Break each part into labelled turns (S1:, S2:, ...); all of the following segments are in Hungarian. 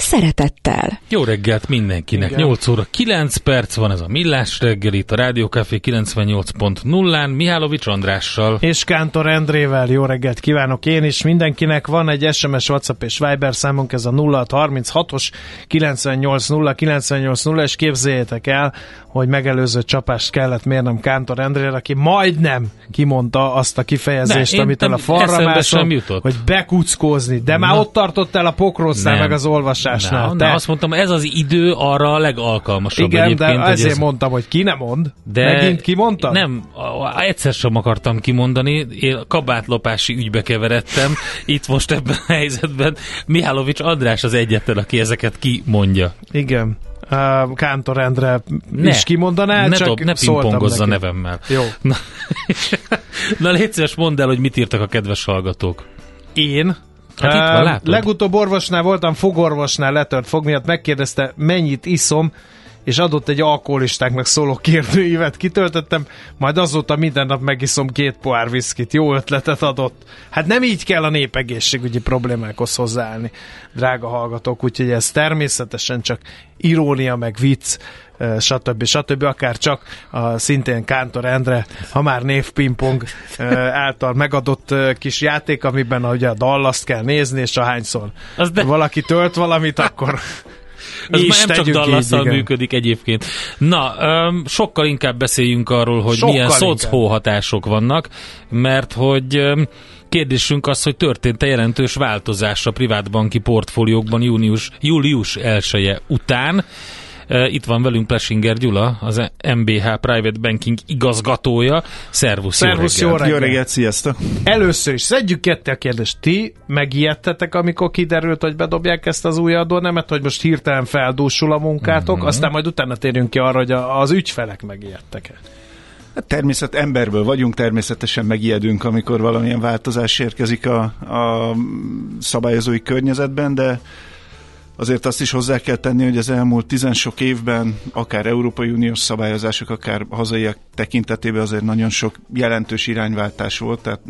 S1: Szeretettel.
S2: Jó reggelt mindenkinek. Igen. 8 óra 9 perc van ez a Millás reggel itt a Rádió Café 98.0-án Mihálovics Andrással.
S3: És Kántor Endrével. Jó reggelt kívánok én is. Mindenkinek van egy SMS, WhatsApp és Viber számunk, ez a 0636-os 980 980 és képzeljétek el, hogy megelőző csapást kellett mérnem Kántor Endrére, aki majdnem kimondta azt a kifejezést, ne, amit el a falra másom, hogy bekuckózni. De nem. már ott tartott el a pokrócnál meg az olvasás olvasásnál.
S2: Na, te... azt mondtam, ez az idő arra a legalkalmasabb
S3: Igen, de ezért ez... mondtam, hogy ki nem mond. De Megint ki mondta?
S2: Nem, egyszer sem akartam kimondani, én kabátlopási ügybe keveredtem, itt most ebben a helyzetben Mihálovics András az egyetlen, aki ezeket kimondja.
S3: Igen. Uh, Kántor Endre ne, is kimondaná,
S2: ne
S3: csak
S2: dob, ne pingpongozza nevemmel.
S3: Jó.
S2: Na, na légy szíves, mondd el, hogy mit írtak a kedves hallgatók.
S3: Én
S2: Hát itt van, látod?
S3: Legutóbb orvosnál voltam, fogorvosnál letört fog miatt, megkérdezte, mennyit iszom, és adott egy alkoholistáknak szóló kérdőívet, kitöltöttem, majd azóta minden nap megiszom két pohár viszkit. Jó ötletet adott. Hát nem így kell a népegészségügyi problémákhoz hozzáállni, drága hallgatók, úgyhogy ez természetesen csak irónia, meg vicc, stb. stb. Akár csak a szintén Kántor Endre, ha már névpingpong által megadott kis játék, amiben ugye a dallaszt kell nézni, és ahányszor de... valaki tölt valamit, akkor
S2: Ez már nem csak dallas működik egyébként. Na, um, sokkal inkább beszéljünk arról, hogy sokkal milyen szocó hatások vannak, mert hogy um, Kérdésünk az, hogy történt-e jelentős változás a privátbanki portfóliókban június, július 1 után. Itt van velünk Plesinger Gyula, az MBH Private Banking igazgatója. Szervusz,
S3: Szervusz
S2: jó
S3: reggelt.
S4: Jó reggelt, sziasztok!
S3: Először is szedjük ketté a kérdést. Ti megijedtetek, amikor kiderült, hogy bedobják ezt az új adónemet, hogy most hirtelen feldúsul a munkátok, mm-hmm. aztán majd utána térünk ki arra, hogy az ügyfelek megijedtek-e.
S4: Hát természet emberből vagyunk, természetesen megijedünk, amikor valamilyen változás érkezik a, a szabályozói környezetben, de Azért azt is hozzá kell tenni, hogy az elmúlt tizen sok évben akár Európai Uniós szabályozások, akár hazaiak tekintetében azért nagyon sok jelentős irányváltás volt, tehát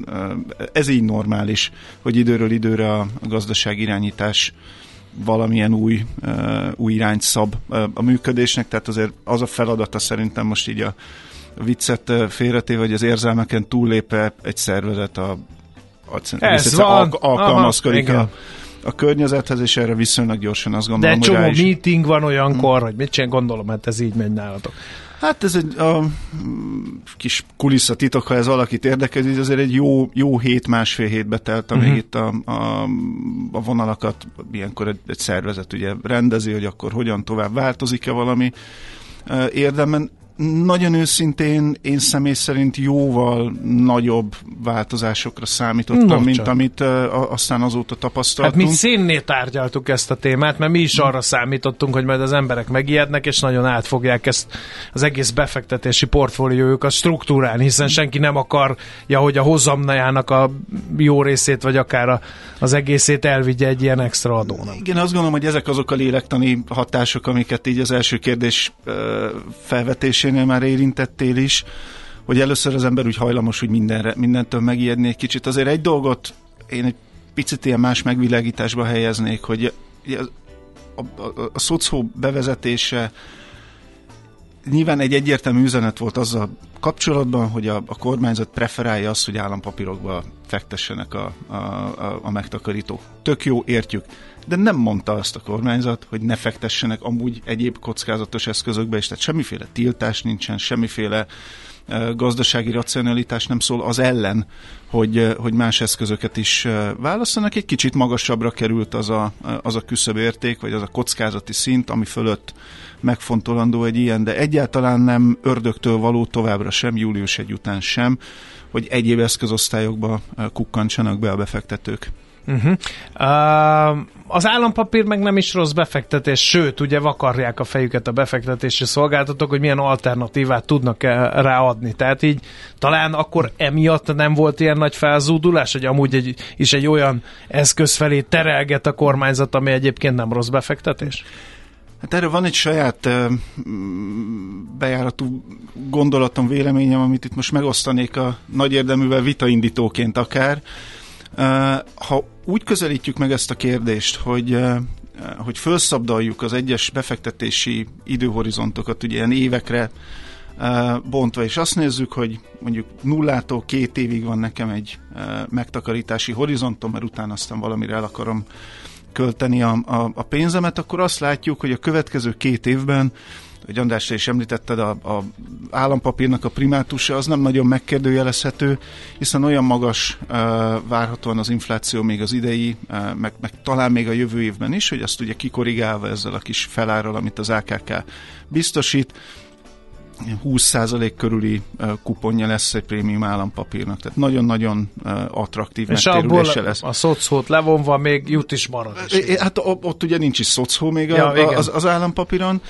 S4: ez így normális, hogy időről időre a gazdaság irányítás valamilyen új, új irányt szab a működésnek, tehát azért az a feladata szerintem most így a viccet félretéve, hogy az érzelmeken túllépe egy szervezet a,
S3: a Ez van.
S4: alkalmazkodik Aha, a a környezethez, és erre viszonylag gyorsan azt gondolom,
S3: De egy csomó is... meeting van olyankor, hogy mit csinál, gondolom, hát ez így megy nálatok.
S4: Hát ez egy a, kis kulisszatitok, ha ez valakit érdekel, ez azért egy jó, jó hét, másfél hétbe telt, amíg uh-huh. itt a, a, a vonalakat ilyenkor egy, egy szervezet ugye rendezi, hogy akkor hogyan tovább változik-e valami érdemben nagyon őszintén én személy szerint jóval nagyobb változásokra számítottam, mint amit uh, aztán azóta tapasztaltunk.
S3: Hát mi színné tárgyaltuk ezt a témát, mert mi is arra számítottunk, hogy majd az emberek megijednek, és nagyon át fogják ezt az egész befektetési portfóliójukat struktúrálni, hiszen senki nem akarja, hogy a hozamnajának a jó részét, vagy akár a, az egészét elvigye egy ilyen extra adónak.
S4: Igen, azt gondolom, hogy ezek azok a lélektani hatások, amiket így az első kérdés felvetésén kérdésénél már érintettél is, hogy először az ember úgy hajlamos, hogy mindenre, mindentől megijedni egy kicsit. Azért egy dolgot én egy picit ilyen más megvilágításba helyeznék, hogy a, a, a, a szocó bevezetése nyilván egy egyértelmű üzenet volt azzal kapcsolatban, hogy a, a kormányzat preferálja azt, hogy állampapírokba fektessenek a, a, a, a megtakarítók. Tök jó, értjük. De nem mondta azt a kormányzat, hogy ne fektessenek amúgy egyéb kockázatos eszközökbe, és tehát semmiféle tiltás nincsen, semmiféle gazdasági racionalitás nem szól az ellen, hogy, hogy más eszközöket is választanak. Egy kicsit magasabbra került az a, az a küszöbb érték, vagy az a kockázati szint, ami fölött megfontolandó egy ilyen, de egyáltalán nem ördögtől való továbbra sem, július egy után sem, hogy egyéb eszközosztályokba kukkantsanak be a befektetők.
S3: Uh-huh. Uh, az állampapír meg nem is rossz befektetés, sőt, ugye vakarják a fejüket a befektetési szolgáltatók, hogy milyen alternatívát tudnak ráadni. Tehát így talán akkor emiatt nem volt ilyen nagy felzúdulás, hogy amúgy egy, is egy olyan eszköz felé terelget a kormányzat, ami egyébként nem rossz befektetés?
S4: Hát erről van egy saját bejáratú gondolatom, véleményem, amit itt most megosztanék a nagy érdeművel vitaindítóként akár. Ha úgy közelítjük meg ezt a kérdést, hogy hogy felszabdaljuk az egyes befektetési időhorizontokat ugye ilyen évekre bontva, és azt nézzük, hogy mondjuk nullától két évig van nekem egy megtakarítási horizontom, mert utána aztán valamire el akarom költeni a, a, a pénzemet, akkor azt látjuk, hogy a következő két évben hogy András, is említetted, a, a állampapírnak a primátusa az nem nagyon megkérdőjelezhető, hiszen olyan magas uh, várhatóan az infláció még az idei, uh, meg, meg talán még a jövő évben is, hogy azt ugye kikorrigálva ezzel a kis felárral, amit az AKK biztosít, 20% körüli kuponja lesz egy prémium állampapírnak, tehát nagyon-nagyon attraktív
S3: És abból lesz. a szocót levonva még jut is marad.
S4: Is. Hát ott ugye nincs is szocó még ja, a, az, az állampapíron,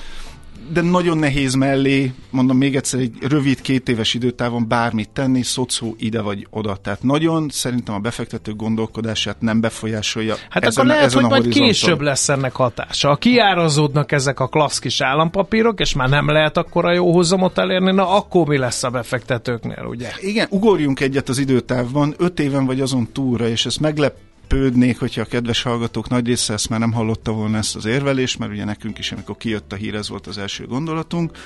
S4: de nagyon nehéz mellé, mondom még egyszer, egy rövid két éves időtávon bármit tenni, szocó ide vagy oda. Tehát nagyon szerintem a befektető gondolkodását nem befolyásolja.
S3: Hát ezen, akkor lehet, ezen hogy majd később lesz ennek hatása. Ha kiárazódnak ezek a klasszikus állampapírok, és már nem lehet akkor a jó hozamot elérni, na akkor mi lesz a befektetőknél, ugye?
S4: Igen, ugorjunk egyet az időtávban, öt éven vagy azon túlra, és ez meglep meglepődnék, hogyha a kedves hallgatók nagy része ezt már nem hallotta volna ezt az érvelést, mert ugye nekünk is, amikor kijött a hír, ez volt az első gondolatunk,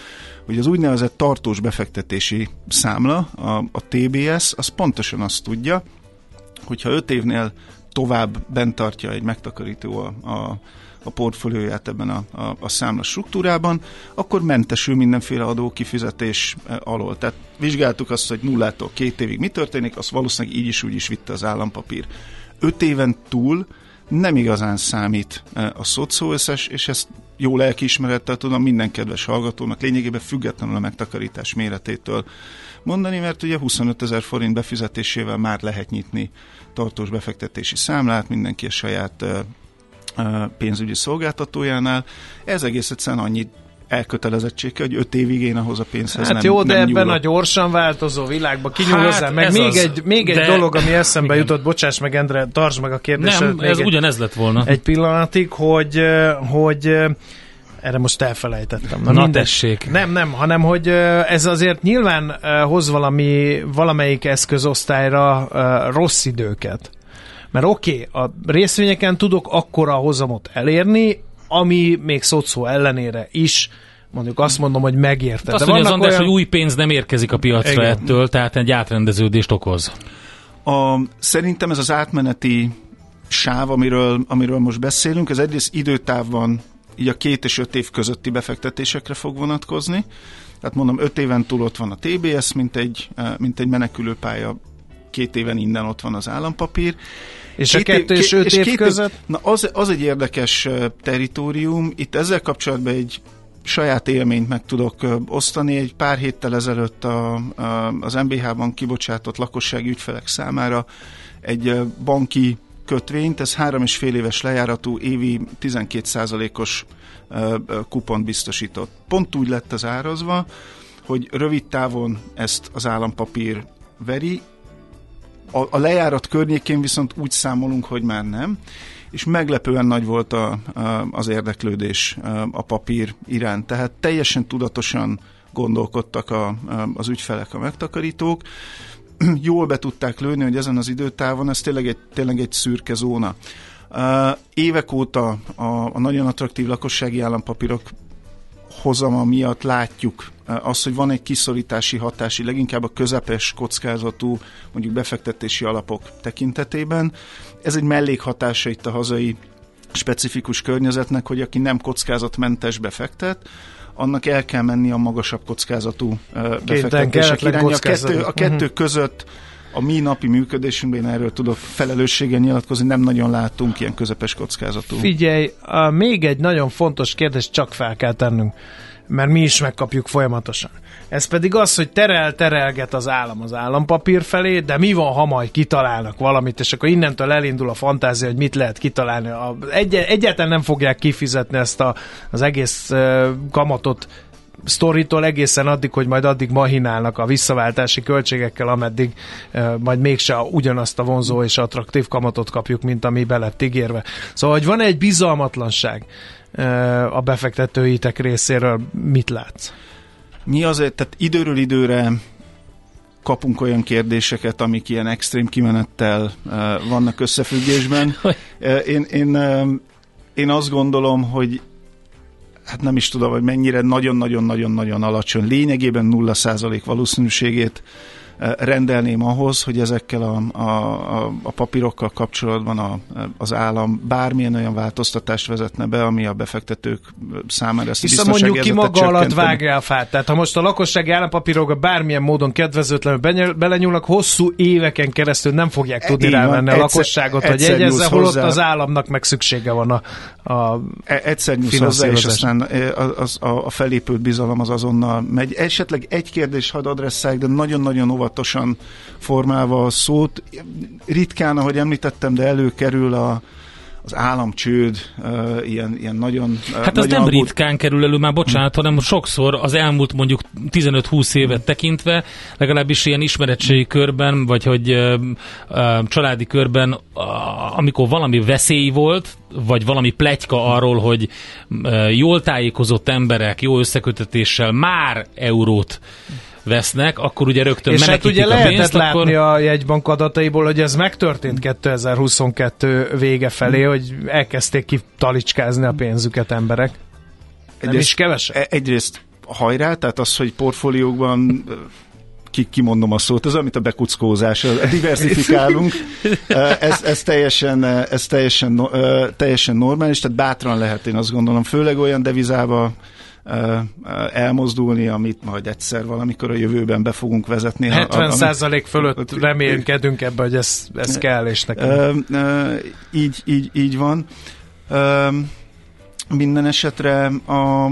S4: hogy az úgynevezett tartós befektetési számla, a, a TBS, az pontosan azt tudja, hogyha öt évnél tovább bent tartja egy megtakarító a, a a portfólióját ebben a, a, a számla struktúrában, akkor mentesül mindenféle adó kifizetés eh, alól. Tehát vizsgáltuk azt, hogy nullától két évig mi történik, azt valószínűleg így is úgy is vitte az állampapír öt éven túl nem igazán számít e, a szocó és ezt jó lelkiismerettel tudom minden kedves hallgatónak lényegében függetlenül a megtakarítás méretétől mondani, mert ugye 25 ezer forint befizetésével már lehet nyitni tartós befektetési számlát, mindenki a saját e, e, pénzügyi szolgáltatójánál. Ez egész egyszerűen annyit elkötelezettsége, hogy öt évig én ahhoz a pénzhez
S3: hát
S4: nem
S3: jó, de
S4: nem
S3: ebben nyúlok. a gyorsan változó világban kinyúl hát meg még az, egy, még egy dolog, ami eszembe igen. jutott, bocsáss meg Endre, tartsd meg a kérdést.
S2: Nem, ez egy, ugyanez lett volna.
S3: Egy pillanatig, hogy, hogy erre most elfelejtettem.
S2: Na, Na tessék.
S3: Nem, nem, hanem hogy ez azért nyilván hoz valami, valamelyik eszközosztályra rossz időket. Mert oké, okay, a részvényeken tudok akkora hozamot elérni, ami még szocó ellenére is mondjuk azt mondom, hogy megérte.
S2: Azt De mondja az András, olyan... hogy új pénz nem érkezik a piacra Igen. ettől, tehát egy átrendeződést okoz.
S4: A, szerintem ez az átmeneti sáv, amiről, amiről most beszélünk, ez egyrészt időtávban így a két és öt év közötti befektetésekre fog vonatkozni. Tehát mondom, öt éven túl ott van a TBS, mint egy, eh, mint egy menekülőpálya, két éven innen ott van az állampapír.
S3: És két a kettő és öt év, év között?
S4: Na az, az egy érdekes teritorium. Itt ezzel kapcsolatban egy saját élményt meg tudok osztani. Egy pár héttel ezelőtt a, a, az MBH-ban kibocsátott lakossági ügyfelek számára egy banki kötvényt, ez három és fél éves lejáratú, évi 12%-os kupont biztosított. Pont úgy lett az árazva, hogy rövid távon ezt az állampapír veri, a, a lejárat környékén viszont úgy számolunk, hogy már nem, és meglepően nagy volt a, az érdeklődés a papír iránt. Tehát teljesen tudatosan gondolkodtak a, az ügyfelek, a megtakarítók. Jól be tudták lőni, hogy ezen az időtávon ez tényleg egy, tényleg egy szürke zóna. Évek óta a, a nagyon attraktív lakossági állampapírok hozama miatt látjuk az, hogy van egy kiszorítási hatási, leginkább a közepes kockázatú, mondjuk befektetési alapok tekintetében. Ez egy mellékhatása itt a hazai specifikus környezetnek, hogy aki nem kockázatmentes befektet, annak el kell menni a magasabb kockázatú befektetések irányba. A kettő, a kettő uh-huh. között a mi napi működésünkben erről tudok felelősséggel nyilatkozni, nem nagyon látunk ilyen közepes kockázatú.
S3: Figyelj, a, még egy nagyon fontos kérdés csak fel kell tennünk. Mert mi is megkapjuk folyamatosan. Ez pedig az, hogy terel-terelget az állam az állampapír felé, de mi van, ha majd kitalálnak valamit, és akkor innentől elindul a fantázia, hogy mit lehet kitalálni. Egy, egyáltalán nem fogják kifizetni ezt a, az egész kamatot sztoritól egészen addig, hogy majd addig mahinálnak a visszaváltási költségekkel, ameddig majd mégse ugyanazt a vonzó és attraktív kamatot kapjuk, mint ami belett ígérve. Szóval, hogy van egy bizalmatlanság a befektetőitek részéről, mit látsz?
S4: Mi azért, tehát időről időre kapunk olyan kérdéseket, amik ilyen extrém kimenettel vannak összefüggésben. én, én, én azt gondolom, hogy hát nem is tudom, hogy mennyire nagyon-nagyon-nagyon-nagyon alacsony, lényegében 0% valószínűségét rendelném ahhoz, hogy ezekkel a, a, a papírokkal kapcsolatban a, az állam bármilyen olyan változtatást vezetne be, ami a befektetők számára ezt
S3: Hiszen mondjuk ki maga alatt vágja a fát. Tehát ha most a lakossági állampapírokra bármilyen módon kedvezőtlenül belenyúlnak, hosszú éveken keresztül nem fogják tudni rávenni a lakosságot, hogy jegyezze, holott az államnak meg szüksége van a, a
S4: e, Egyszer nyúlsz hozzá, és aztán az, az, a, felépült bizalom az azonnal megy. Esetleg egy kérdés hadd adresszák, de nagyon-nagyon óvatosan formálva a szót. Ritkán, ahogy említettem, de előkerül a, az államcsőd, uh, ilyen, ilyen nagyon... Uh,
S2: hát nagyon nem aggód... ritkán kerül elő, már bocsánat, hanem sokszor az elmúlt mondjuk 15-20 évet tekintve, legalábbis ilyen ismeretségi körben, vagy hogy uh, uh, családi körben, uh, amikor valami veszély volt, vagy valami pletyka arról, hogy uh, jól tájékozott emberek jó összekötetéssel már eurót vesznek, akkor ugye rögtön És hát ugye
S3: lehetett
S2: pénzt,
S3: látni akkor... a jegybank adataiból, hogy ez megtörtént 2022 vége felé, hogy elkezdték kitalicskázni a pénzüket emberek. Nem egyrészt, is kevesebb?
S4: E- egyrészt hajrá, tehát az, hogy portfóliókban ki, kimondom a szót, ez amit a bekuckózás, diversifikálunk, ez, ez, teljesen, ez teljesen, teljesen normális, tehát bátran lehet, én azt gondolom, főleg olyan devizába elmozdulni, amit majd egyszer valamikor a jövőben be fogunk vezetni.
S3: 70 százalék fölött remélkedünk ebbe, hogy ez, ez kell, és nekem.
S4: Így, így, így van. Minden esetre a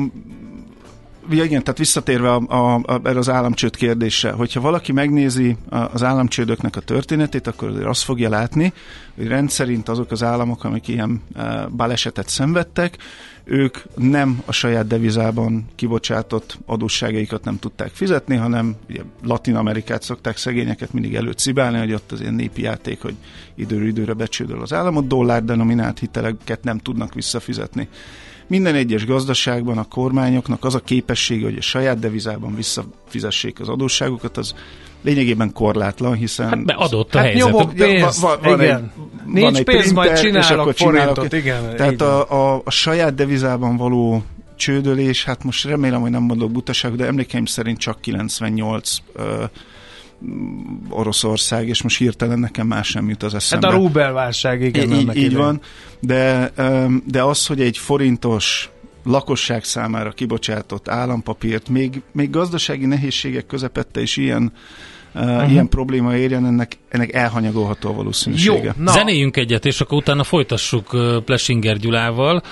S4: Ja, igen, tehát visszatérve a, a, a, erre az államcsőd kérdésre, hogyha valaki megnézi az államcsődöknek a történetét, akkor azért azt fogja látni, hogy rendszerint azok az államok, amik ilyen balesetet szenvedtek, ők nem a saját devizában kibocsátott adósságaikat nem tudták fizetni, hanem ugye Latin Amerikát szokták szegényeket mindig előcibálni, hogy ott az ilyen népi játék, hogy időről időre becsődöl az államot, dollár denominált hiteleket nem tudnak visszafizetni. Minden egyes gazdaságban a kormányoknak az a képessége, hogy a saját devizában visszafizessék az adósságokat, az lényegében korlátlan, hiszen... Hát
S2: beadott a hát helyzet.
S3: Nyomok pénzt, van, van igen. Egy, Nincs van egy pénz, printer, majd csinálok forintot, igen.
S4: Tehát a, a, a saját devizában való csődölés, hát most remélem, hogy nem mondok butaság, de emlékeim szerint csak 98 ö, Oroszország, és most hirtelen nekem más nem jut az eszembe.
S3: Hát a rubelválság, igen.
S4: Így, így van, de, de az, hogy egy forintos lakosság számára kibocsátott állampapírt, még, még gazdasági nehézségek közepette is ilyen Uh, uh-huh. ilyen probléma érjen, ennek, ennek elhanyagolható a valószínűsége. Jó,
S2: na. Zenéljünk egyet, és akkor utána folytassuk Plesinger Gyulával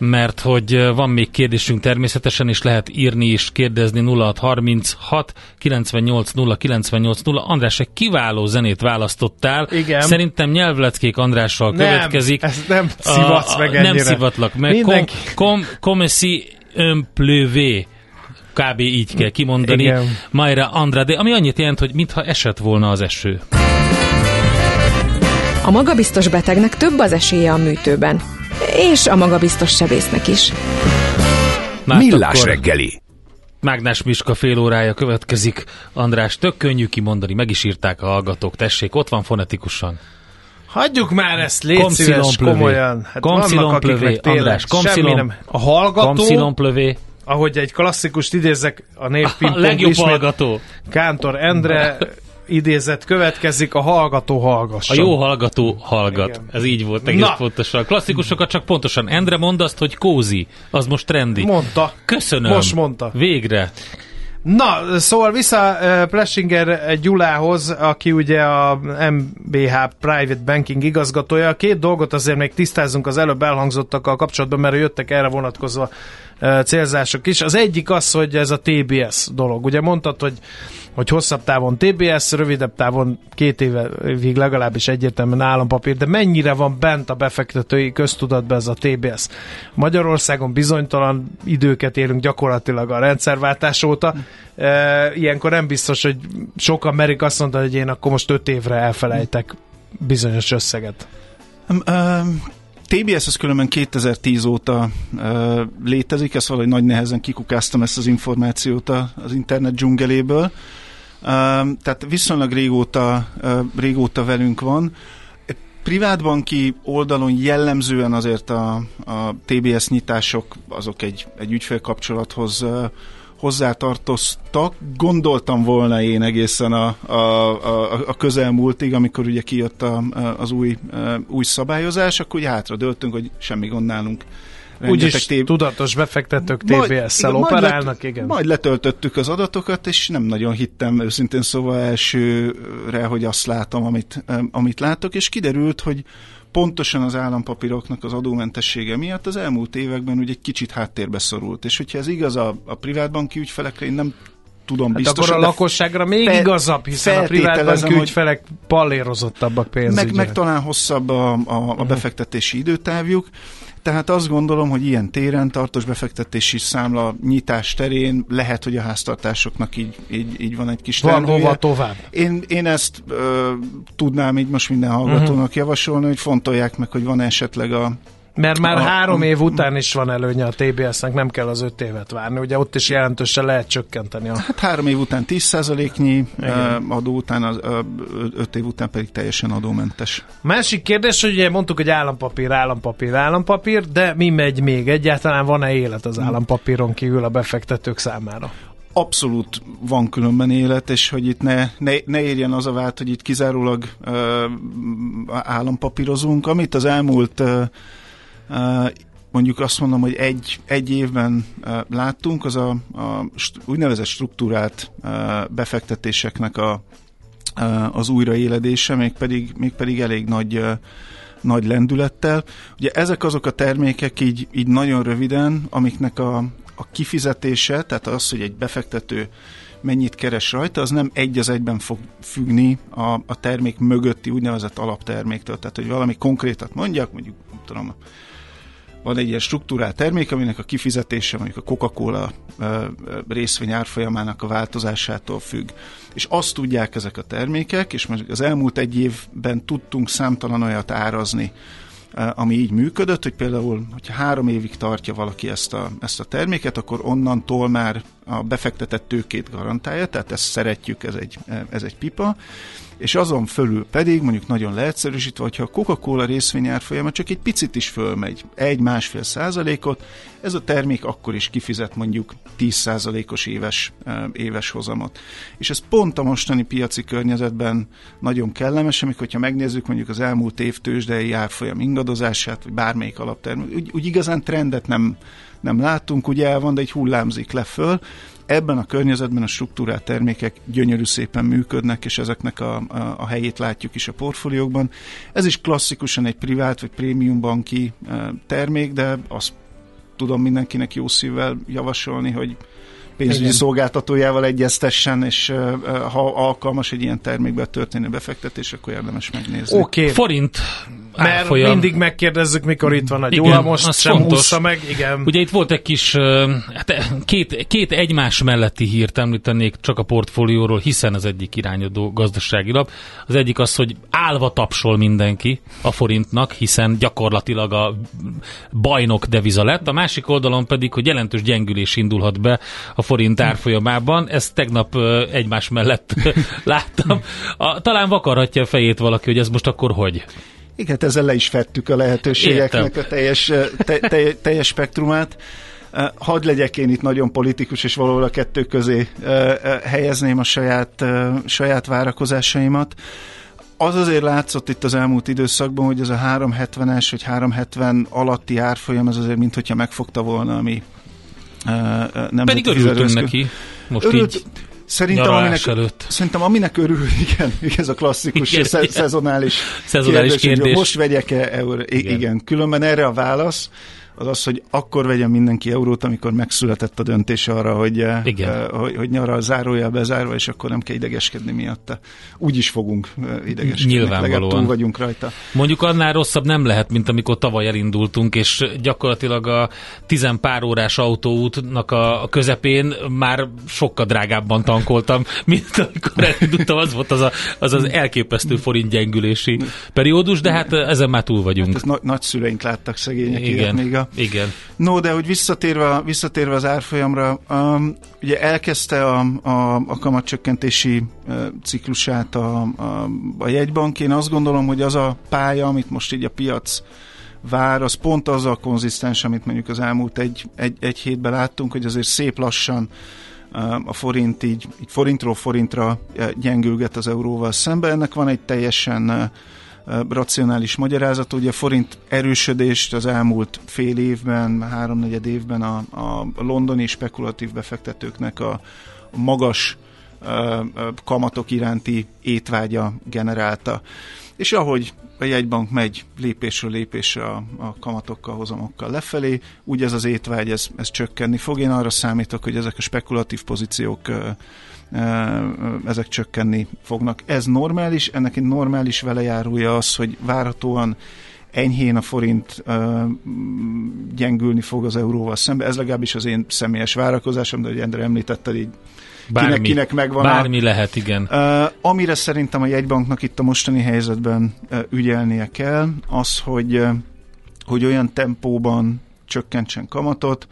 S2: mert hogy van még kérdésünk természetesen, és lehet írni és kérdezni 0636 98 0 98 0. András, egy kiváló zenét választottál.
S3: Igen.
S2: Szerintem nyelvleckék Andrással nem, következik.
S3: ezt nem szivatsz meg
S2: ennyire. Nem szivatlak meg. Mindenki. Com, si un pleuvé kb. így kell kimondani. Igen. Mayra Andrade, ami annyit jelent, hogy mintha esett volna az eső.
S1: A magabiztos betegnek több az esélye a műtőben és a magabiztos sebésznek is.
S5: Már Millás reggeli.
S2: Mágnás Miska fél órája következik. András, tök könnyű kimondani, meg is írták a hallgatók. Tessék, ott van fonetikusan.
S3: Hagyjuk már ezt, légy szíves, komolyan.
S2: Hát vannak, plövé, András, komszilom, nem.
S3: A hallgató, plövé. ahogy egy klasszikust idézek, a név
S2: A legjobb ismét, hallgató.
S3: Kántor Endre idézet következik, a hallgató hallgasson.
S2: A jó hallgató hallgat. Igen. Ez így volt egész Na. pontosan. Klasszikusokat csak pontosan. Endre mondd azt, hogy kózi. Az most trendi.
S3: Mondta.
S2: Köszönöm.
S3: Most mondta.
S2: Végre.
S3: Na, szóval vissza uh, Plessinger Gyulához, aki ugye a MBH Private Banking igazgatója. Két dolgot azért még tisztázunk az előbb elhangzottakkal kapcsolatban, mert jöttek erre vonatkozva uh, célzások is. Az egyik az, hogy ez a TBS dolog. Ugye mondtad, hogy hogy hosszabb távon TBS, rövidebb távon két évig legalábbis egyértelműen állampapír, de mennyire van bent a befektetői köztudatban ez a TBS? Magyarországon bizonytalan időket élünk gyakorlatilag a rendszerváltás óta. E, ilyenkor nem biztos, hogy sokan merik azt mondani, hogy én akkor most öt évre elfelejtek bizonyos összeget.
S4: Um, um, TBS az különben 2010 óta uh, létezik, ezt valahogy nagy nehezen kikukáztam ezt az információt az internet dzsungeléből. Tehát viszonylag régóta, régóta velünk van. Privátbanki oldalon jellemzően azért a, a TBS nyitások azok egy, egy ügyfélkapcsolathoz hozzátartoztak. Gondoltam volna én egészen a, a, a, a közelmúltig, amikor ugye kijött a, az új, új szabályozás, akkor ugye hátra döltünk, hogy semmi gond nálunk
S3: Úgyis téb... tudatos befektetők TBS-szel operálnak, igen.
S4: Majd letöltöttük az adatokat, és nem nagyon hittem őszintén szóval elsőre, hogy azt látom, amit, amit látok, és kiderült, hogy pontosan az állampapíroknak az adómentessége miatt az elmúlt években ugye egy kicsit háttérbe szorult. És hogyha ez igaz a, a privátbanki ügyfelekre, én nem tudom
S3: hát akkor a lakosságra még fe, igazabb, hiszen a privátbanki ügyfelek pallérozottabbak pénzügyre.
S4: Meg, meg talán hosszabb a, a, a befektetési időtávjuk, tehát azt gondolom, hogy ilyen téren, tartós befektetési számla nyitás terén lehet, hogy a háztartásoknak így, így, így van egy kis
S3: Van hova tovább.
S4: Én, én ezt ö, tudnám így most minden hallgatónak uh-huh. javasolni, hogy fontolják meg, hogy van esetleg a
S3: mert már a, három év után is van előnye a TBS-nek, nem kell az öt évet várni. Ugye ott is jelentősen lehet csökkenteni. A...
S4: Hát három év után 10%-nyi Igen. adó után, az, öt év után pedig teljesen adómentes.
S3: Másik kérdés, hogy ugye mondtuk, hogy állampapír, állampapír, állampapír, de mi megy még? Egyáltalán van-e élet az állampapíron kívül a befektetők számára?
S4: abszolút van különben élet, és hogy itt ne, ne, ne érjen az a vált, hogy itt kizárólag uh, állampapírozunk. Amit az elmúlt uh, mondjuk azt mondom, hogy egy, egy évben láttunk, az a, a úgynevezett struktúrált befektetéseknek a, az újraéledése, mégpedig, mégpedig elég nagy nagy lendülettel. Ugye ezek azok a termékek így, így nagyon röviden, amiknek a, a kifizetése, tehát az, hogy egy befektető mennyit keres rajta, az nem egy az egyben fog függni a, a termék mögötti úgynevezett alapterméktől. Tehát, hogy valami konkrétat mondjak, mondjuk, nem tudom, van egy ilyen struktúrált termék, aminek a kifizetése mondjuk a Coca-Cola részvény árfolyamának a változásától függ. És azt tudják ezek a termékek, és most az elmúlt egy évben tudtunk számtalan olyat árazni, ami így működött, hogy például, hogyha három évig tartja valaki ezt a, ezt a terméket, akkor onnantól már a befektetett tőkét garantálja, tehát ezt szeretjük, ez egy, ez egy pipa, és azon fölül pedig, mondjuk nagyon leegyszerűsítve, hogyha a Coca-Cola részvényárfolyama csak egy picit is fölmegy, egy-másfél százalékot, ez a termék akkor is kifizet mondjuk 10 százalékos éves, éves hozamot. És ez pont a mostani piaci környezetben nagyon kellemes, amikor ha megnézzük mondjuk az elmúlt év tőzsdei árfolyam ingadozását, vagy bármelyik alaptermék, úgy, úgy igazán trendet nem, nem látunk, ugye el van, de egy hullámzik le föl, ebben a környezetben a struktúrált termékek gyönyörű szépen működnek, és ezeknek a, a, a helyét látjuk is a portfóliókban. Ez is klasszikusan egy privát vagy prémium banki e, termék, de azt tudom mindenkinek jó szívvel javasolni, hogy pénzügyi Igen. szolgáltatójával egyeztessen, és ha alkalmas egy ilyen termékbe történő befektetés, akkor érdemes megnézni.
S3: Oké. Okay.
S2: Forint
S3: mert árfolyam. mindig megkérdezzük, mikor itt van a Gyula, most sem fontos. ússza meg, igen.
S2: Ugye itt volt egy kis, hát két, két egymás melletti hírt említenék csak a portfólióról, hiszen az egyik irányadó gazdasági lap. Az egyik az, hogy állva tapsol mindenki a forintnak, hiszen gyakorlatilag a bajnok deviza lett. A másik oldalon pedig, hogy jelentős gyengülés indulhat be a forint árfolyamában. Ezt tegnap egymás mellett láttam. A, talán vakarhatja a fejét valaki, hogy ez most akkor hogy?
S4: Igen, hát ezzel le is fettük a lehetőségeknek Értem. a teljes, te, te, teljes spektrumát. Hadd legyek én itt nagyon politikus, és valahol a kettő közé helyezném a saját, saját várakozásaimat. Az azért látszott itt az elmúlt időszakban, hogy ez a 370-es vagy 370 alatti árfolyam, ez azért mintha megfogta volna, ami
S2: nem Pedig örültünk neki. Most Örült, így
S4: Szerintem aminek, előtt. szerintem aminek örül, igen, ez a klasszikus igen, szezonális,
S2: szezonális kérdés, kérdés.
S4: most vegyek-e euró? Igen. igen, különben erre a válasz, az az, hogy akkor vegyen mindenki eurót, amikor megszületett a döntés arra, hogy, eh, Igen. Uh, hogy, hogy nyara zárója bezárva, és akkor nem kell idegeskedni miatta. Úgy is fogunk uh, idegeskedni.
S2: Nyilvánvalóan.
S4: túl vagyunk rajta.
S2: Mondjuk annál rosszabb nem lehet, mint amikor tavaly elindultunk, és gyakorlatilag a tizenpár órás autóútnak a közepén már sokkal drágábban tankoltam, mint amikor elindultam. Az volt az a, az, az elképesztő forint gyengülési periódus, de hát ezen már túl vagyunk. Hát
S4: ezt na- nagyszüleink láttak szegények
S2: Igen.
S4: még a
S2: igen.
S4: No, de hogy visszatérve, visszatérve az árfolyamra, um, ugye elkezdte a, a, a kamatcsökkentési uh, ciklusát a, a, a jegybank. Én azt gondolom, hogy az a pálya, amit most így a piac vár, az pont az a konzisztens, amit mondjuk az elmúlt egy, egy, egy hétben láttunk, hogy azért szép lassan a forint így, így forintról forintra gyengülget az euróval szemben. Ennek van egy teljesen racionális magyarázat. Ugye a forint erősödést az elmúlt fél évben, háromnegyed évben a, a londoni spekulatív befektetőknek a magas kamatok iránti étvágya generálta. És ahogy a jegybank megy lépésről lépésre a, a kamatokkal, hozamokkal lefelé, úgy ez az étvágy, ez, ez csökkenni fog. Én arra számítok, hogy ezek a spekulatív pozíciók ezek csökkenni fognak. Ez normális, ennek egy normális velejárója az, hogy várhatóan enyhén a forint uh, gyengülni fog az euróval szembe. Ez legalábbis az én személyes várakozásom, de hogy Endre említetted, így bármi, kinek, kinek megvan
S2: Bármi a, lehet, igen. Uh,
S4: amire szerintem a jegybanknak itt a mostani helyzetben uh, ügyelnie kell, az, hogy, uh, hogy olyan tempóban csökkentsen kamatot,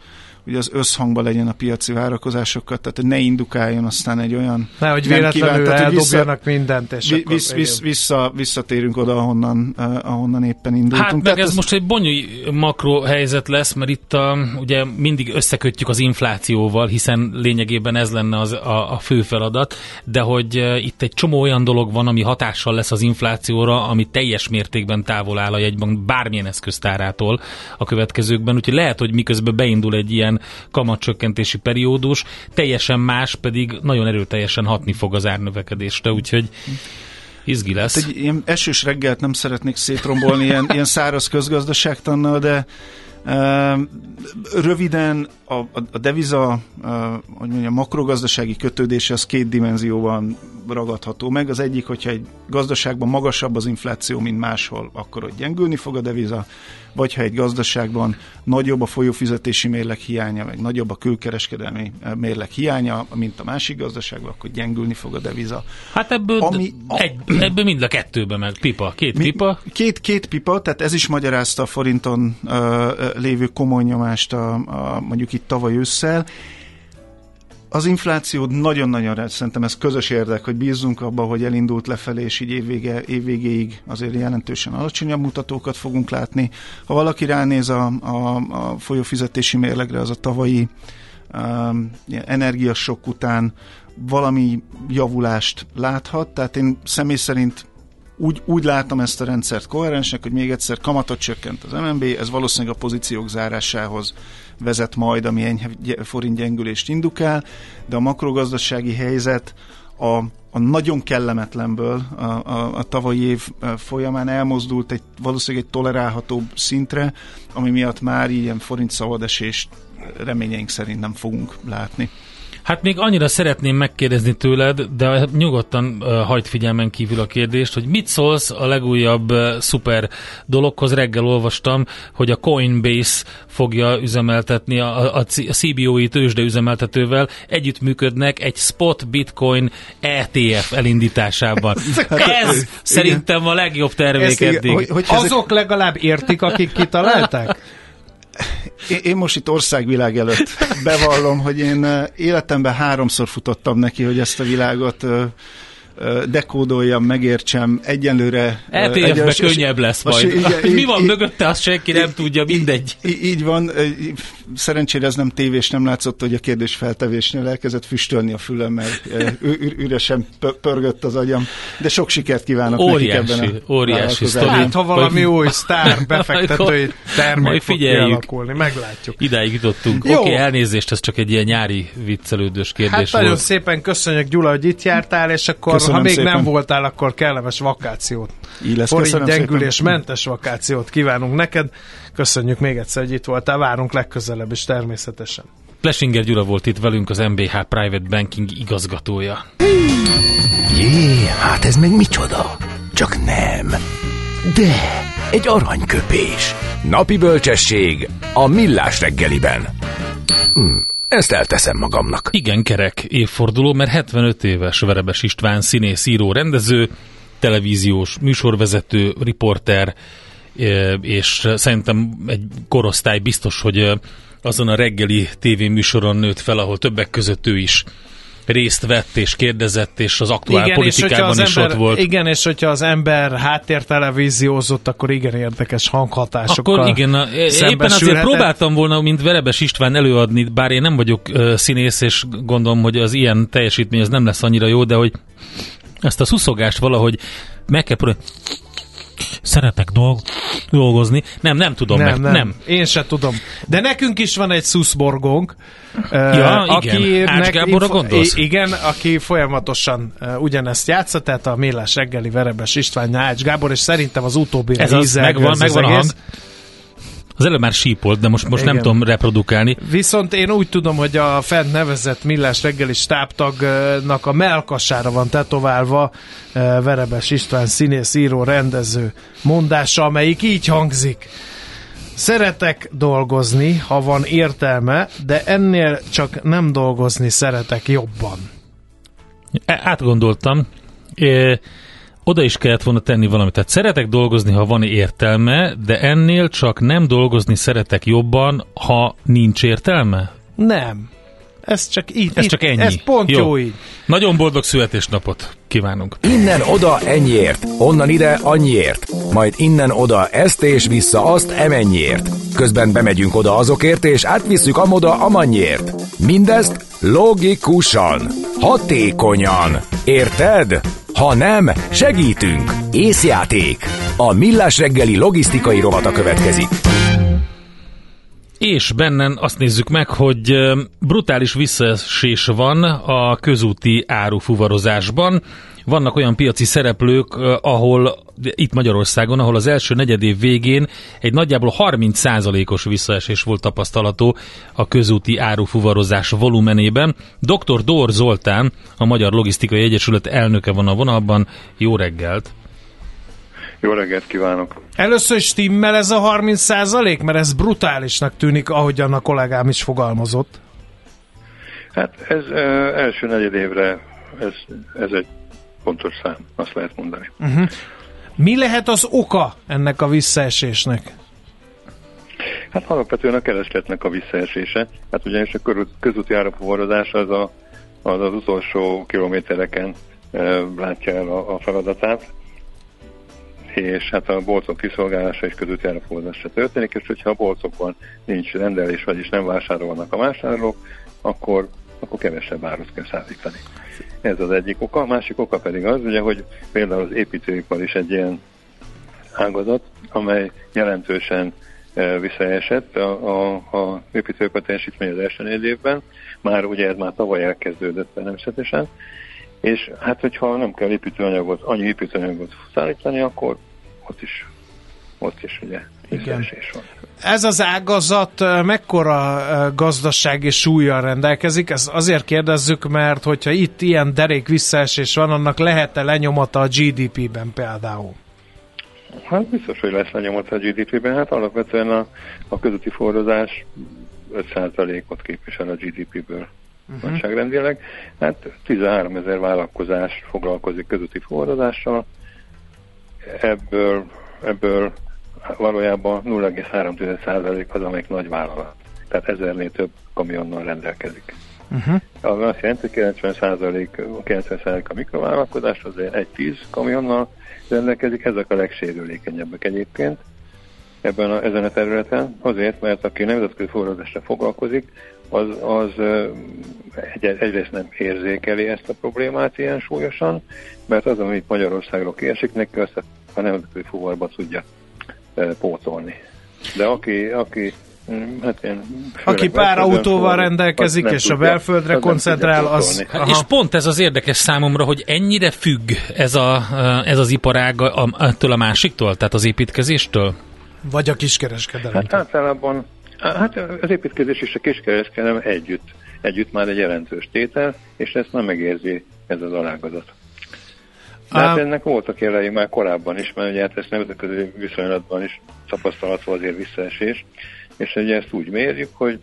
S4: hogy az összhangban legyen a piaci várakozásokkal, tehát hogy ne indukáljon aztán egy olyan...
S3: Ne, hogy véletlenül kívánt, eldobjanak vissza, mindent, és
S4: vi, vissz, vissz, vissza, visszatérünk oda, ahonnan, uh, ahonnan éppen indultunk.
S2: Hát meg tehát ez, ez most egy bonyolult makro helyzet lesz, mert itt a, ugye mindig összekötjük az inflációval, hiszen lényegében ez lenne az, a, a fő feladat, de hogy uh, itt egy csomó olyan dolog van, ami hatással lesz az inflációra, ami teljes mértékben távol áll a jegybank bármilyen eszköztárától a következőkben, úgyhogy lehet, hogy miközben beindul egy ilyen kamatcsökkentési periódus, teljesen más pedig nagyon erőteljesen hatni fog az árnövekedésre, úgyhogy izgi lesz.
S4: Hát egy ilyen esős reggelt nem szeretnék szétrombolni ilyen, ilyen száraz közgazdaságtannal, de Röviden a, a, a deviza, hogy mondjam, makrogazdasági kötődése az két dimenzióban ragadható meg. Az egyik, hogyha egy gazdaságban magasabb az infláció, mint máshol, akkor ott gyengülni fog a deviza, vagy ha egy gazdaságban nagyobb a folyófizetési mérleg hiánya, meg nagyobb a külkereskedelmi mérleg hiánya, mint a másik gazdaságban, akkor gyengülni fog a deviza.
S2: Hát ebből, Ami, egy, ebből mind a kettőben meg pipa, két mi, pipa.
S4: Két, két pipa, tehát ez is magyarázta a forinton uh, lévő komoly nyomást a, a, mondjuk itt tavaly ősszel. Az infláció nagyon-nagyon szerintem ez közös érdek, hogy bízzunk abba, hogy elindult lefelé, és így évvége, évvégéig azért jelentősen alacsonyabb mutatókat fogunk látni. Ha valaki ránéz a, a, a folyófizetési mérlegre, az a tavalyi um, energiasok után valami javulást láthat, tehát én személy szerint úgy, úgy látom ezt a rendszert koherensnek, hogy még egyszer kamatot csökkent az MNB, ez valószínűleg a pozíciók zárásához vezet majd, ami enyhe forint gyengülést indukál, de a makrogazdasági helyzet a, a nagyon kellemetlenből a, a, a tavalyi év folyamán elmozdult egy valószínűleg egy tolerálhatóbb szintre, ami miatt már ilyen forint szabadesést reményeink szerint nem fogunk látni.
S2: Hát még annyira szeretném megkérdezni tőled, de nyugodtan uh, hagyd figyelmen kívül a kérdést, hogy mit szólsz a legújabb uh, szuper dologhoz. Reggel olvastam, hogy a Coinbase fogja üzemeltetni a, a, a CBOI tőzsde üzemeltetővel együttműködnek egy spot bitcoin ETF elindításában. Ez szerintem a legjobb termék eddig. Hogy,
S3: Azok legalább értik, akik kitalálták?
S4: Én, most itt országvilág előtt bevallom, hogy én életemben háromszor futottam neki, hogy ezt a világot dekódoljam, megértsem, egyenlőre...
S2: ETF-be könnyebb lesz majd. Igen, Mi van így, mögötte, azt senki nem tudja, mindegy.
S4: Így, így van, szerencsére ez nem tévés, nem látszott, hogy a kérdés feltevésnél elkezdett füstölni a fülem, mert üresen pörgött az agyam, de sok sikert kívánok
S2: óriási,
S4: nekik ebben
S2: a Óriási.
S3: Hát, ha valami új sztár befektetői termék fog kialakulni, meglátjuk.
S2: Idáig jutottunk. Oké, okay, elnézést, ez csak egy ilyen nyári viccelődős kérdés
S3: hát
S2: volt.
S3: nagyon szépen köszönjük Gyula, hogy itt jártál, és akkor Köszönöm ha még szépen. nem voltál, akkor kellemes vakációt.
S4: Így lesz, Forint
S3: gyengülés mentes vakációt kívánunk neked. Köszönjük még egyszer, hogy itt voltál, várunk legközelebb is természetesen.
S2: Plesinger Gyula volt itt velünk, az MBH Private Banking igazgatója.
S5: Jé, hát ez meg micsoda? Csak nem. De, egy aranyköpés. Napi bölcsesség a millás reggeliben. Hm, ezt elteszem magamnak.
S2: Igen, kerek évforduló, mert 75 éves Verebes István színész, író, rendező, televíziós műsorvezető, riporter, e, és szerintem egy korosztály biztos, hogy e, azon a reggeli tévéműsoron nőtt fel, ahol többek között ő is részt vett és kérdezett, és az aktuál igen, politikában és is ember, ott volt.
S3: Igen, és hogyha az ember háttértelevíziózott, akkor igen érdekes hanghatásokkal
S2: Akkor igen, na, éppen azért próbáltam volna, mint Verebes István előadni, bár én nem vagyok uh, színész, és gondolom, hogy az ilyen teljesítmény az nem lesz annyira jó, de hogy ezt a szuszogást valahogy meg kell próbálni szeretek dolg, dolgozni. Nem, nem tudom nem, meg. Nem. nem.
S3: Én se tudom. De nekünk is van egy szuszborgónk.
S2: Ja, uh, igen. Ács Gáborra gondolsz?
S3: Igen, aki folyamatosan uh, ugyanezt játsza, tehát a Mélás reggeli Verebes István Ács Gábor, és szerintem az utóbbi
S2: ez az, megvan, megvan a hang. Az előbb már sípolt, de most, most nem tudom reprodukálni.
S3: Viszont én úgy tudom, hogy a fent nevezett Millás reggeli stábtagnak a melkasára van tetoválva eh, Verebes István színész, író, rendező mondása, amelyik így hangzik. Szeretek dolgozni, ha van értelme, de ennél csak nem dolgozni szeretek jobban.
S2: E, átgondoltam oda is kellett volna tenni valamit. Tehát szeretek dolgozni, ha van értelme, de ennél csak nem dolgozni szeretek jobban, ha nincs értelme?
S3: Nem. Ez csak így.
S2: Ez csak ennyi.
S3: Ez pont jó, jó így.
S2: Nagyon boldog születésnapot kívánunk.
S5: Innen oda ennyiért, onnan ide annyiért, majd innen oda ezt és vissza azt emennyiért. Közben bemegyünk oda azokért és átvisszük amoda amannyiért. Mindezt logikusan, hatékonyan. Érted? Ha nem, segítünk! Észjáték! A Millás reggeli logisztikai rovata következik.
S2: És bennen azt nézzük meg, hogy brutális visszaesés van a közúti árufuvarozásban. Vannak olyan piaci szereplők, ahol itt Magyarországon, ahol az első negyedév végén egy nagyjából 30%-os visszaesés volt tapasztalató a közúti árufuvarozás volumenében. Dr. Dór Zoltán, a Magyar Logisztikai Egyesület elnöke van a vonalban. Jó reggelt!
S6: Jó reggelt kívánok!
S3: Először is stimmel ez a 30 százalék, mert ez brutálisnak tűnik, ahogyan a kollégám is fogalmazott.
S6: Hát ez e, első negyed évre ez, ez egy pontos szám, azt lehet mondani. Uh-huh.
S3: Mi lehet az oka ennek a visszaesésnek?
S6: Hát alapvetően a keresletnek a visszaesése. Hát ugyanis a közúti árafuvarozás az, a, az az utolsó kilométereken e, látja el a, a feladatát, és hát a bolcok kiszolgálása és közúti árafuvarozásra történik, és hogyha a bolcokban nincs rendelés, vagyis nem vásárolnak a vásárlók, akkor, akkor kevesebb árut kell szállítani. Ez az egyik oka. A másik oka pedig az, ugye, hogy például az építőipar is egy ilyen ágazat, amely jelentősen e, visszaesett a, a, a építőipar teljesítmény az első évben. Már ugye ez már tavaly elkezdődött természetesen. És hát, hogyha nem kell építőanyagot, annyi építőanyagot szállítani, akkor ott is, ott is ugye Igen. van.
S3: Ez az ágazat mekkora gazdasági súlyjal rendelkezik? Ez azért kérdezzük, mert hogyha itt ilyen derék visszaesés van, annak lehet-e lenyomata a GDP-ben például?
S6: Hát biztos, hogy lesz lenyomata a GDP-ben. Hát alapvetően a, a közúti forrozás 5%-ot képvisel a GDP-ből uh-huh. nagyságrendileg. Hát 13 ezer vállalkozás foglalkozik közúti forradással, ebből, ebből valójában 0,3% az, amelyik nagy vállalat. Tehát ezernél több kamionnal rendelkezik. Uh-huh. Az azt jelenti, hogy 90%, 90 a mikrovállalkozás, azért egy 10 kamionnal rendelkezik, ezek a legsérülékenyebbek egyébként ebben a, ezen a területen, azért, mert aki nemzetközi forrázásra foglalkozik, az, az egy, egyrészt nem érzékeli ezt a problémát ilyen súlyosan, mert az, amit Magyarországról kiesik, neki azt a nemzetközi fuvarba tudja pótolni. De aki, aki mm, Hát én
S3: Aki pár autóval rendelkezik, és tudja, a belföldre koncentrál, az...
S2: Aha. És pont ez az érdekes számomra, hogy ennyire függ ez, a, ez az iparág ettől a másiktól, tehát az építkezéstől?
S3: Vagy a kiskereskedelem?
S6: Hát általában Hát az építkezés és a kiskereskedelem együtt, együtt már egy jelentős tétel, és ezt nem megérzi ez az alágazat. De hát ennek voltak jelei már korábban is, mert ugye hát ezt nemzetközi viszonylatban is tapasztalható azért visszaesés, és ugye ezt úgy mérjük, hogy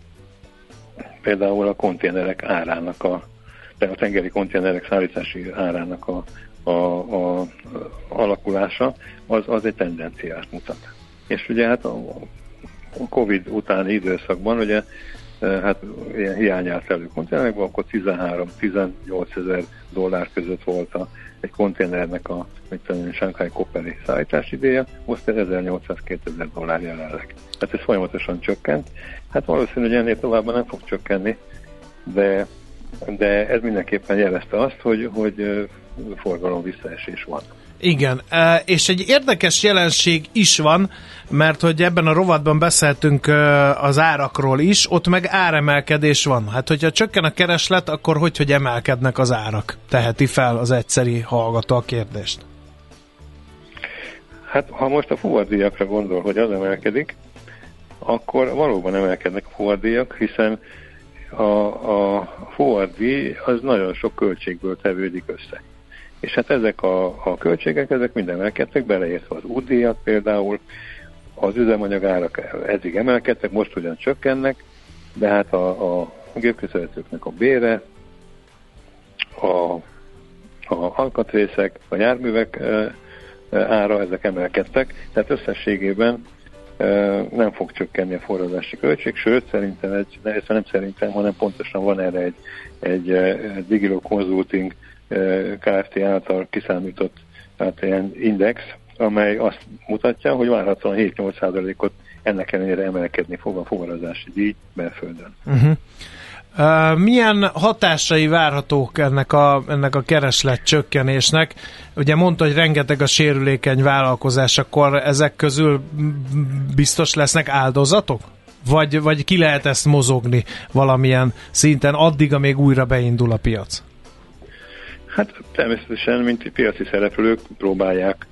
S6: például a konténerek árának a, a tengeri konténerek szállítási árának a, a, a, a alakulása, az, az egy tendenciát mutat. És ugye hát a, a Covid utáni időszakban, ugye hát ilyen hiány állt elő konténerekben, akkor 13-18 ezer dollár között volt a, egy konténernek a mit tudom, Shanghai Koperi szállítás ideje, most 1800-2000 dollár jelenleg. Hát ez folyamatosan csökkent. Hát valószínű, hogy ennél tovább nem fog csökkenni, de, de ez mindenképpen jelezte azt, hogy, hogy eh, forgalom visszaesés van.
S3: Igen, és egy érdekes jelenség is van, mert hogy ebben a rovatban beszéltünk az árakról is, ott meg áremelkedés van. Hát, hogyha csökken a kereslet, akkor hogy, hogy emelkednek az árak? Teheti fel az egyszeri hallgató a kérdést.
S6: Hát, ha most a fuvardíjakra gondol, hogy az emelkedik, akkor valóban emelkednek a fuvardíjak, hiszen a, a fuvardíj az nagyon sok költségből tevődik össze. És hát ezek a, a költségek, ezek minden emelkedtek, beleértve az útdíjat például, az üzemanyagárak eddig emelkedtek, most ugyan csökkennek, de hát a, a gépköszönhetőknek a bére, a, a alkatrészek, a járművek e, ára, ezek emelkedtek, tehát összességében e, nem fog csökkenni a forradási költség, sőt, szerintem, egy, nem szerintem, hanem pontosan van erre egy, egy, egy Digilo Consulting Kft. által kiszámított tehát ilyen index, amely azt mutatja, hogy várhatóan 7-8%-ot ennek ellenére emelkedni fog a fuvarozási díj belföldön. Uh-huh.
S3: Uh, milyen hatásai várhatók ennek a, ennek a kereslet csökkenésnek? Ugye mondta, hogy rengeteg a sérülékeny vállalkozás, akkor ezek közül biztos lesznek áldozatok? Vagy, vagy ki lehet ezt mozogni valamilyen szinten addig, amíg újra beindul a piac?
S6: Hát természetesen, mint piaci szereplők próbálják,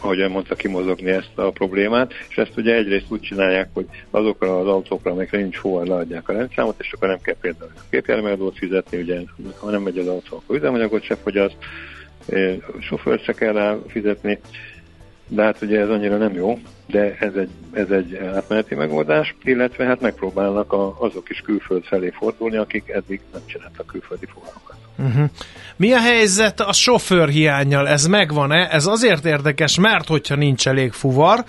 S6: ahogyan mondta, kimozogni ezt a problémát, és ezt ugye egyrészt úgy csinálják, hogy azokra az autókra, amelyekre nincs fuvar, leadják a rendszámot, és akkor nem kell például a képjárműadót fizetni, ugye ha nem megy az autó, akkor üzemanyagot se fogyaszt, sofőrt se kell rá fizetni, de hát ugye ez annyira nem jó, de ez egy, ez egy átmeneti megoldás, illetve hát megpróbálnak a, azok is külföld felé fordulni, akik eddig nem csináltak külföldi fuvarokat.
S3: Uh-huh. Mi a helyzet a sofőr hiányjal? Ez megvan-e? Ez azért érdekes, mert hogyha nincs elég fuvar,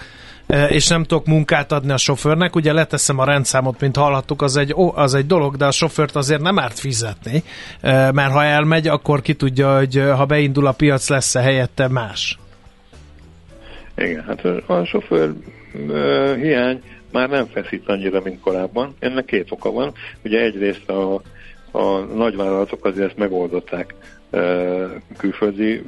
S3: e, és nem tudok munkát adni a sofőrnek, ugye leteszem a rendszámot, mint hallhattuk, az egy, az egy dolog, de a sofőrt azért nem árt fizetni, e, mert ha elmegy, akkor ki tudja, hogy ha beindul a piac, lesz-e helyette más.
S6: Igen, hát a sofőr hiány már nem feszít annyira, mint korábban. Ennek két oka van. Ugye egyrészt a a nagyvállalatok azért ezt megoldották külföldi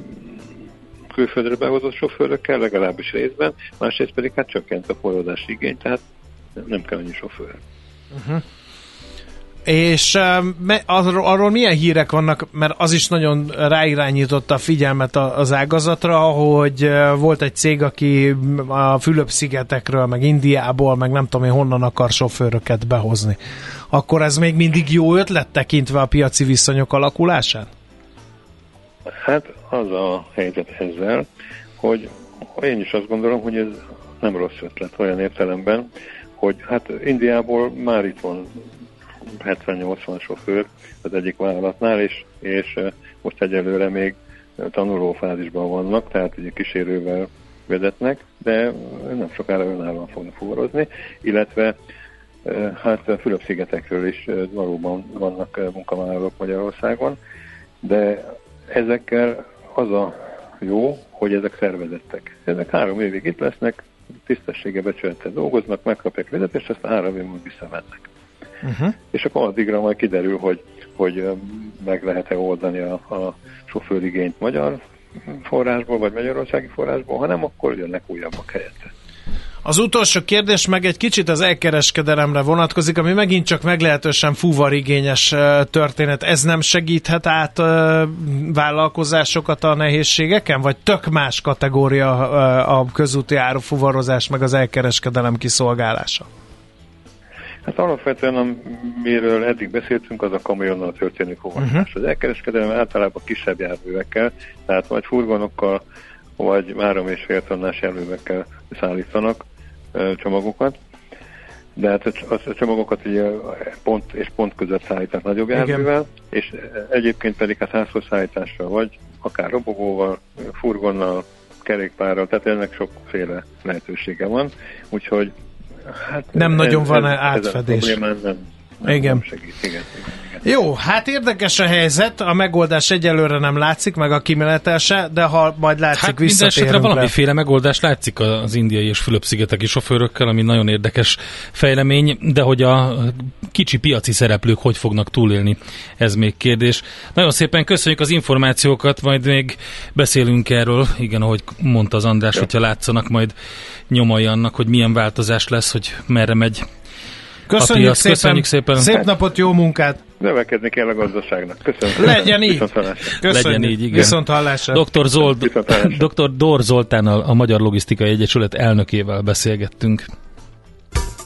S6: külföldre behozott sofőrökkel, legalábbis részben, másrészt pedig hát csökkent a forradási igény, tehát nem kell annyi sofőr. Uh-huh.
S3: És arról, arról milyen hírek vannak, mert az is nagyon ráirányította a figyelmet az ágazatra, hogy volt egy cég, aki a Fülöp-szigetekről, meg Indiából, meg nem tudom én honnan akar sofőröket behozni. Akkor ez még mindig jó ötlet tekintve a piaci viszonyok alakulásán?
S6: Hát az a helyzet ezzel, hogy én is azt gondolom, hogy ez nem rossz ötlet olyan értelemben, hogy hát Indiából már itt van 70-80 sofőr az egyik vállalatnál, és, és most egyelőre még tanulófázisban vannak, tehát ugye kísérővel vezetnek, de nem sokára önállóan fognak fuvarozni, illetve Hát Fülöp-szigetekről is valóban vannak munkavállalók Magyarországon, de ezekkel az a jó, hogy ezek szervezettek. Ezek három évig itt lesznek, tisztessége becsülettel dolgoznak, megkapják fizetést, aztán három év múlva visszamennek. Uh-huh. És akkor addigra majd kiderül, hogy, hogy meg lehet-e oldani a, a sofőrigényt magyar forrásból, vagy magyarországi forrásból, hanem akkor jönnek újabbak helyette.
S3: Az utolsó kérdés meg egy kicsit az elkereskedelemre vonatkozik, ami megint csak meglehetősen fuvarigényes történet. Ez nem segíthet át vállalkozásokat a nehézségeken, vagy tök más kategória a közúti árufuvarozás meg az elkereskedelem kiszolgálása?
S6: Hát alapvetően, amiről eddig beszéltünk, az a kamionnal történő fuvarozás. Uh-huh. Az elkereskedelem általában kisebb járművekkel, tehát vagy furgonokkal, vagy három és fél tonnás járművekkel szállítanak csomagokat, de hát a csomagokat ugye pont és pont között szállítanak nagyobb járművel, és egyébként pedig hát házhoz szállítással, vagy akár robogóval, furgonnal, kerékpárral, tehát ennek sokféle lehetősége van, úgyhogy
S3: hát nem nagyon van ez, átfedés. Ez a nem, nem, igen. Segít, igen. Jó, hát érdekes a helyzet, a megoldás egyelőre nem látszik, meg a kimenetel de ha majd látszik, hát visszatérünk
S2: le. valamiféle megoldás látszik az indiai és Fülöp-szigeteki sofőrökkel, ami nagyon érdekes fejlemény, de hogy a kicsi piaci szereplők hogy fognak túlélni, ez még kérdés. Nagyon szépen köszönjük az információkat, majd még beszélünk erről, igen, ahogy mondta az András, ja. hogyha látszanak majd nyomai annak, hogy milyen változás lesz, hogy merre megy
S3: Köszönjük, szépen. Köszönjük szépen. Szép napot, jó munkát.
S6: Növekedni kell a gazdaságnak. Köszönöm.
S3: Legyen így. Köszönjük. Legyen így, igen. Viszont hallásra.
S2: Dr. Zold, Dr. Dor Zoltánnal, a Magyar Logisztikai Egyesület elnökével beszélgettünk.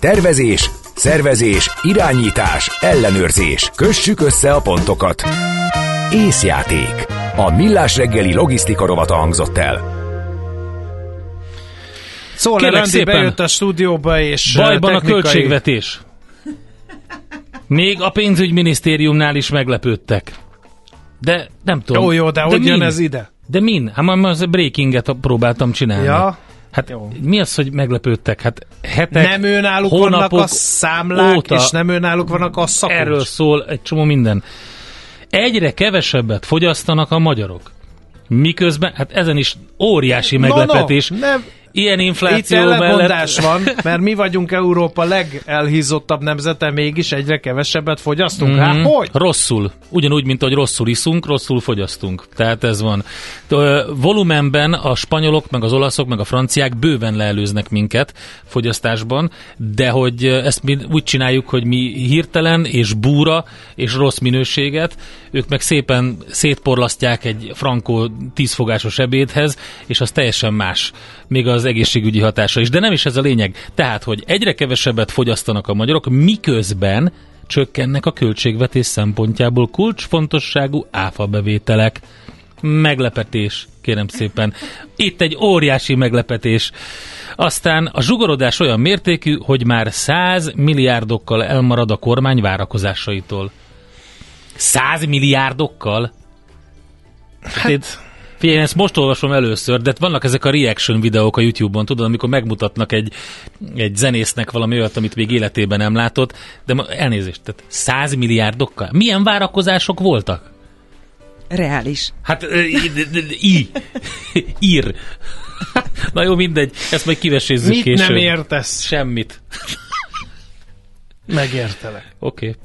S5: Tervezés, szervezés, irányítás, ellenőrzés. Kössük össze a pontokat. Észjáték. A Millás reggeli logisztika rovata hangzott el.
S3: Szóval Randi bejött a stúdióba, és
S2: Bajban technikai... a költségvetés. Még a pénzügyminisztériumnál is meglepődtek. De nem tudom.
S3: Jó, jó, de, de hogy jön ez ide?
S2: De min? Hát már az breakinget próbáltam csinálni. Ja. Hát Jó. mi az, hogy meglepődtek? Hát hetek,
S3: Nem önálluk vannak a számlák, óta és nem önálluk vannak a szakos.
S2: Erről szól egy csomó minden. Egyre kevesebbet fogyasztanak a magyarok. Miközben, hát ezen is óriási meglepetés. No, no, nem ilyen infláció Itt mellett...
S3: van, mert mi vagyunk Európa legelhízottabb nemzete, mégis egyre kevesebbet fogyasztunk. Mm-hmm. Hát hogy?
S2: Rosszul. Ugyanúgy, mint ahogy rosszul iszunk, rosszul fogyasztunk. Tehát ez van. Volumenben a spanyolok, meg az olaszok, meg a franciák bőven leelőznek minket fogyasztásban, de hogy ezt mi úgy csináljuk, hogy mi hirtelen és búra és rossz minőséget, ők meg szépen szétporlasztják egy frankó tízfogásos ebédhez, és az teljesen más. Még az az egészségügyi hatása is. De nem is ez a lényeg. Tehát, hogy egyre kevesebbet fogyasztanak a magyarok, miközben csökkennek a költségvetés szempontjából kulcsfontosságú áfabevételek. Meglepetés, kérem szépen. Itt egy óriási meglepetés. Aztán a zsugorodás olyan mértékű, hogy már 100 milliárdokkal elmarad a kormány várakozásaitól. 100 milliárdokkal? Hát, Figyelj, ezt most olvasom először, de vannak ezek a reaction videók a YouTube-on, tudod, amikor megmutatnak egy, egy zenésznek valami olyat, amit még életében nem látott, de elnézést, tehát 100 milliárdokkal. Milyen várakozások voltak?
S1: Reális.
S2: Hát, i. Ír. Na jó, mindegy, ezt majd kivesézzük
S3: Mit
S2: később.
S3: nem értesz?
S2: Semmit.
S3: Megértelek.
S2: Oké. Okay.